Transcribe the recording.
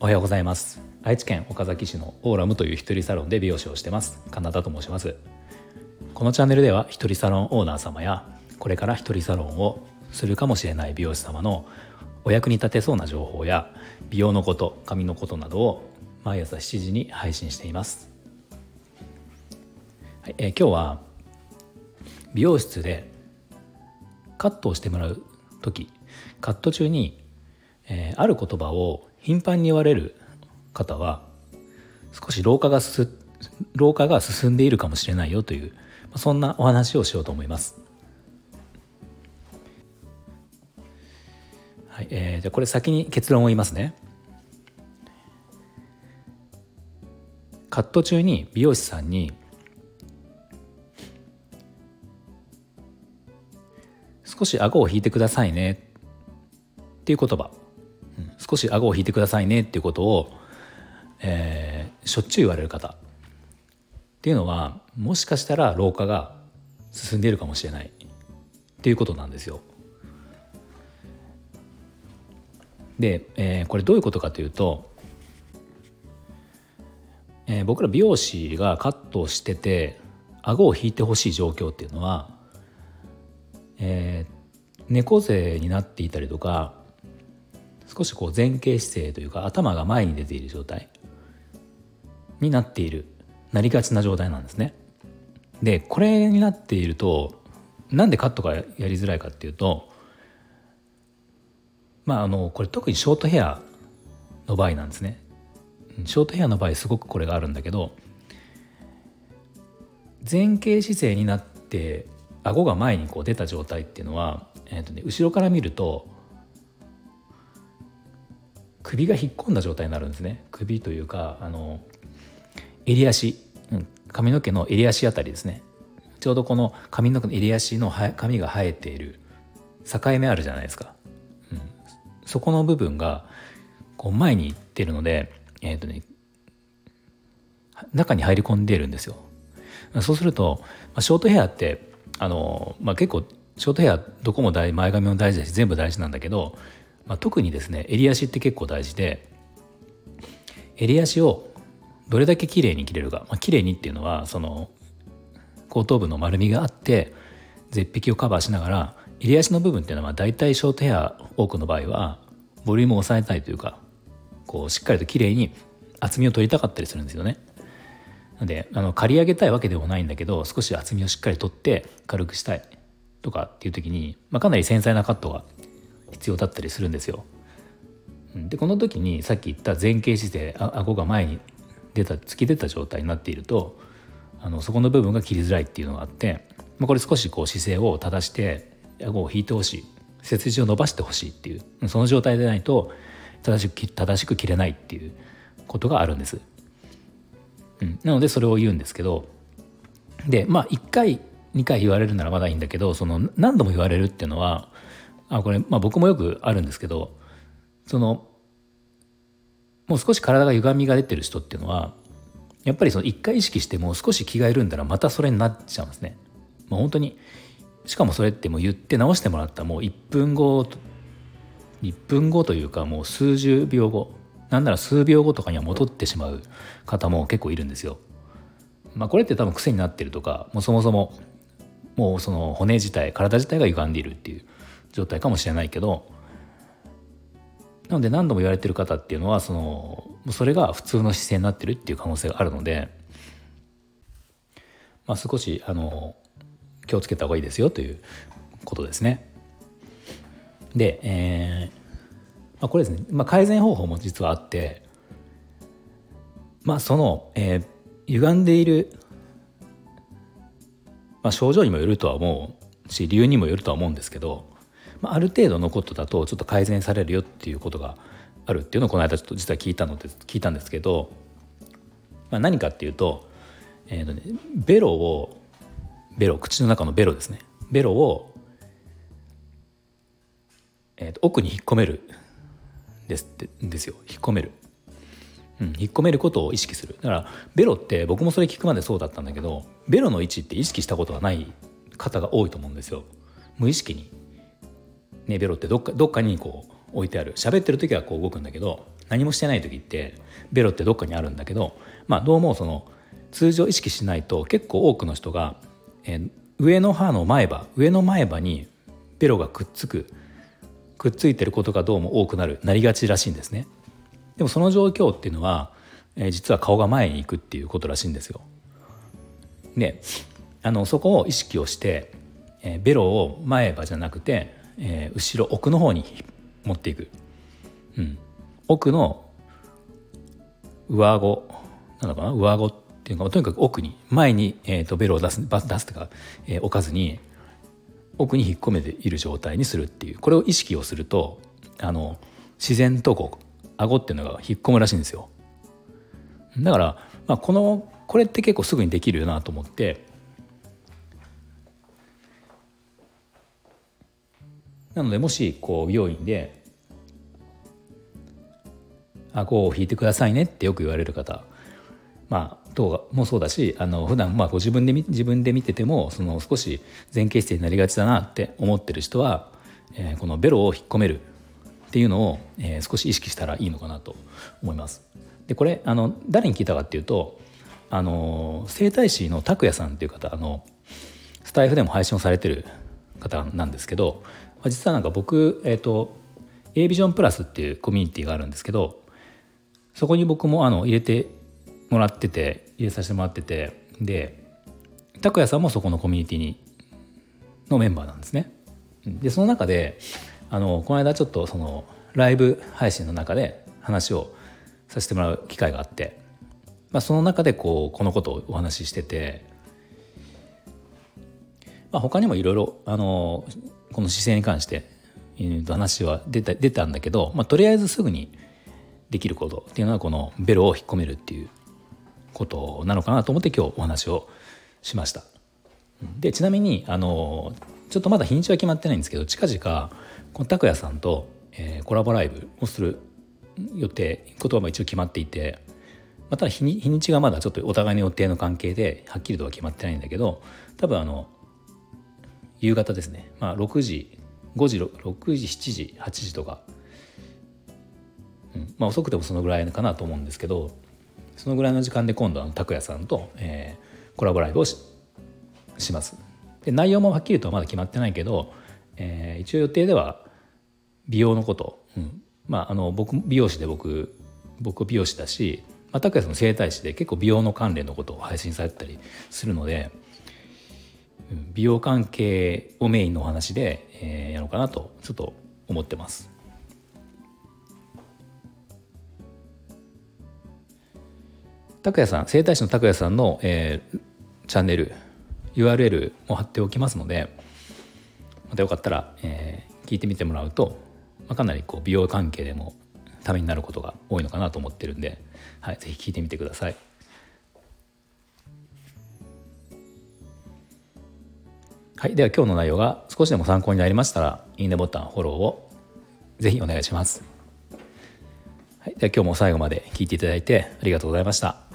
おはようございます。愛知県岡崎市のオーラムという一人サロンで美容師をしてます。カナダと申します。このチャンネルでは一人サロンオーナー様やこれから一人サロンをするかもしれない美容師様のお役に立てそうな情報や美容のこと髪のことなどを毎朝7時に配信しています、はいえー、今日は美容室でカットをしてもらう時カット中に、えー、ある言葉を頻繁に言われる方は少し老化が老化が進んでいるかもしれないよというそんなお話をしようと思います。はいえー、じゃこれ先に結論を言いますね。カット中に美容師さんに少し顎を引いてくださいね。っていう言葉、うん、少し顎を引いてくださいね。っていうことを、えー、しょっちゅう言われる方。っていうのはもしかしたら老化が進んでいるかもしれない。っていうことなんですよ。で、えー、これどういうことかというと、えー、僕ら美容師がカットをしてて顎を引いてほしい状況っていうのはえー、猫背になっていたりとか少しこう前傾姿勢というか頭が前に出ている状態になっているなりがちな状態なんですね。でこれになっているとなんでカットがやりづらいかっていうとまああのこれ特にショートヘアの場合なんですね。ショートヘアの場合すごくこれがあるんだけど前傾姿勢になって顎が前にこう出た状態っていうのは、えーとね、後ろから見ると首が引っ込んだ状態になるんですね。首というかあの襟足、うん、髪の毛の襟足あたりですね。ちょうどこの髪の毛の襟足の髪が生えている境目あるじゃないですか、うん、そこの部分がこう前に行ってるのでえっ、ー、とね中に入り込んでいるんですよ。そうすると、まあ、ショートヘアってあの、まあ、結構ショートヘアどこも大前髪も大事だし全部大事なんだけど、まあ、特にですね襟足って結構大事で襟足をどれだけ綺麗に切れるか、まあ、綺麗にっていうのはその後頭部の丸みがあって絶壁をカバーしながら襟足の部分っていうのは大体ショートヘア多くの場合はボリュームを抑えたいというかこうしっかりと綺麗に厚みを取りたかったりするんですよね。であの刈り上げたいわけでもないんだけど少し厚みをしっかり取って軽くしたいとかっていう時に、まあ、かなり繊細なカットが必要だったりするんですよ。でこの時にさっき言った前傾姿勢あ顎が前に出た突き出た状態になっているとあのそこの部分が切りづらいっていうのがあって、まあ、これ少しこう姿勢を正して顎を引いてほしい背筋を伸ばしてほしいっていうその状態でないと正しく正しく切れないっていうことがあるんです。うん、なのでそれを言うんですけどでまあ1回2回言われるならまだいいんだけどその何度も言われるっていうのはあこれ、まあ、僕もよくあるんですけどそのもう少し体が歪みが出てる人っていうのはやっぱりその1回意識してもう少し気が緩んだらまたそれになっちゃうんですね。まあ、本当にしかもそれってもう言って直してもらったもう1分後1分後というかもう数十秒後なんなら数秒後とかには戻ってしまう方も結構いるんですよ。まあ、これって多分癖になってるとかもうそもそももうその骨自体体自体が歪んでいるっていう状態かもしれないけどなので何度も言われてる方っていうのはそのそれが普通の姿勢になってるっていう可能性があるので、まあ、少しあの気をつけた方がいいですよということですね。で、えーまあ、これですね、まあ、改善方法も実はあってまあその、えー、歪んでいる、まあ、症状にもよるとは思うし理由にもよるとは思うんですけど、まあ、ある程度のことだとちょっと改善されるよっていうことがあるっていうのをこの間ちょっと実は聞いたので聞いたんですけど、まあ、何かっていうと,、えーとね、ベロをベロ口の中のベロですね。ベロを、えーと奥に引っ込める。ですってですよ。引っ込める、うん、引っ込めることを意識する。だからベロって僕もそれ聞くまでそうだったんだけどベロの位置って意識したことがない方が多いと思うんですよ。無意識に。ね、ベロってどっかどっかにこう置いてある。喋ってる時はこう動くんだけど何もしてない時ってベロってどっかにあるんだけど、まあ、どうもその通常意識しないと結構多くの人が、えー、上の歯の前歯上の前歯にベロがくっつくくっついてることがどうも多くなるなりがちらしいんですね。でもその状況っていうのは、えー、実は顔が前に行くっていうことらしいんですよ。であのそこを意識をして、えー、ベロを前歯じゃなくて、えー、後ろ奥の方に持っていく、うん、奥の上顎なのかな？上顎っていうかとにかく奥に前に、えーと、ベロを出す出すとか、えー、置かずに奥に引っ込めている状態にするっていうこれを意識をするとあの自然とこう顎っていうのが引っ込むらしいんですよ。だから、まあ、このこれって結構すぐにできるよなと思ってなのでもしこう美容院で「顎を引いてくださいね」ってよく言われる方まあ動画もそうだしあの普段まあご自分で自分で見ててもその少し前傾姿勢になりがちだなって思ってる人は、えー、このベロを引っ込めるっていうのを、えー、少し意識したらいいのかなと思います。でこれあの誰に聞いたかっていうとあの整体師の拓也さんっていう方あのスタイフでも配信をされてる方なんですけど実はなんか僕、えーと、A ビジョンプラスっていうコミュニティがあるんですけどそこに僕もあの入れてもらってて入れさせてもらっててで拓也さんもそこのコミュニティにのメンバーなんですね。でその中であのこの間ちょっとそのライブ配信の中で話をさせてもらう機会があって、まあ、その中でこうこのことをお話ししてて、まあ、他にもいろいろあのこの姿勢に関して話は出た出たんだけど、まあ、とりあえずすぐにできることっていうのはこのベロを引っ込めるっていうことなのかなと思って今日お話をしました。でちなみにあのちょっとまだ日にちは決まってないんですけど近々この拓哉さんと、えー、コラボライブをする予定ことは一応決まっていて、まあ、ただ日に日にちがまだちょっとお互いの予定の関係ではっきりとは決まってないんだけど多分あの夕方ですね、まあ、6時5時6時7時8時とか、うん。まあ、遅くてもそのぐらいかなと思うんですけどそのぐらいの時間で今度は拓哉さんと、えー、コラボライブをします。で内容もはっきりとはまだ決まってないけど、えー、一応予定では美容のこと、うん、まああの僕美容師で僕僕美容師だし、まあ、拓哉さんの整体師で結構美容の関連のことを配信されたりするので美容関係をメインのお話で、えー、やろうかなとちょっと思ってます。拓也さん整体師の拓也さんの、えー、チャンネル URL も貼っておきますのでまたよかったら、えー、聞いてみてもらうと、まあ、かなりこう美容関係でもためになることが多いのかなと思ってるんで、はい、ぜひ聞いてみてください。はい、では今日の内容が少しでも参考になりましたらいいねボタンフォローをぜひお願いします。はい、では今日も最後まで聞いていただいてありがとうございました。